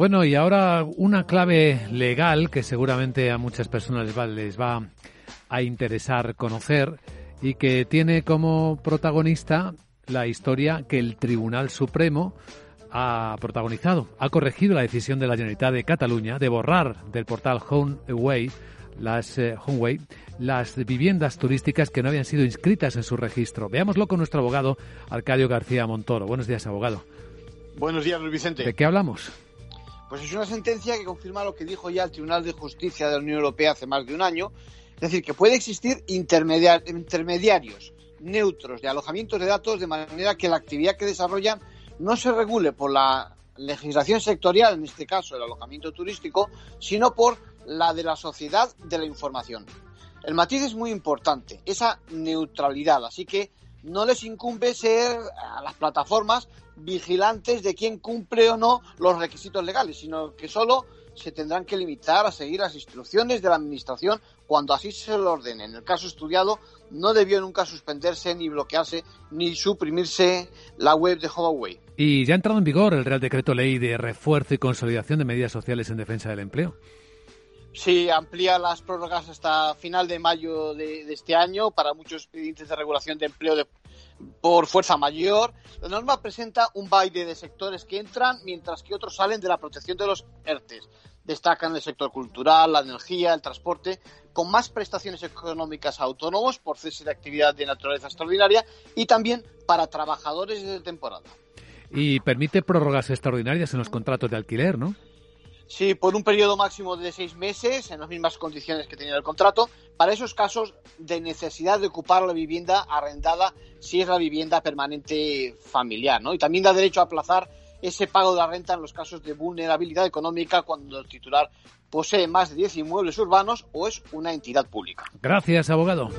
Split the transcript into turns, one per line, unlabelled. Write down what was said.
Bueno, y ahora una clave legal que seguramente a muchas personas les va, les va a interesar conocer y que tiene como protagonista la historia que el Tribunal Supremo ha protagonizado. Ha corregido la decisión de la Generalitat de Cataluña de borrar del portal HomeAway las, eh, Homeway, las viviendas turísticas que no habían sido inscritas en su registro. Veámoslo con nuestro abogado Arcadio García Montoro. Buenos días, abogado.
Buenos días, Luis Vicente.
¿De qué hablamos?
Pues es una sentencia que confirma lo que dijo ya el Tribunal de Justicia de la Unión Europea hace más de un año, es decir, que puede existir intermediarios neutros de alojamientos de datos de manera que la actividad que desarrollan no se regule por la legislación sectorial, en este caso el alojamiento turístico, sino por la de la sociedad de la información. El matiz es muy importante, esa neutralidad, así que no les incumbe ser a las plataformas vigilantes de quién cumple o no los requisitos legales, sino que solo se tendrán que limitar a seguir las instrucciones de la Administración cuando así se lo ordene. En el caso estudiado, no debió nunca suspenderse ni bloquearse ni suprimirse la web de Huawei.
Y ya ha entrado en vigor el Real Decreto Ley de Refuerzo y Consolidación de Medidas Sociales en Defensa del Empleo.
Sí, amplía las prórrogas hasta final de mayo de, este año para muchos expedientes de regulación de empleo por fuerza mayor. La norma presenta un baile de sectores que entran, mientras que otros salen de la protección de los ERTES. Destacan el sector cultural, la energía, el transporte, con más prestaciones económicas autónomos por cese de actividad de naturaleza extraordinaria y también para trabajadores de temporada.
Y permite prórrogas extraordinarias en los contratos de alquiler, ¿no?
Sí, por un periodo máximo de seis meses, en las mismas condiciones que tenía el contrato, para esos casos de necesidad de ocupar la vivienda arrendada si es la vivienda permanente familiar, ¿no? Y también da derecho a aplazar ese pago de la renta en los casos de vulnerabilidad económica cuando el titular posee más de 10 inmuebles urbanos o es una entidad pública.
Gracias, abogado.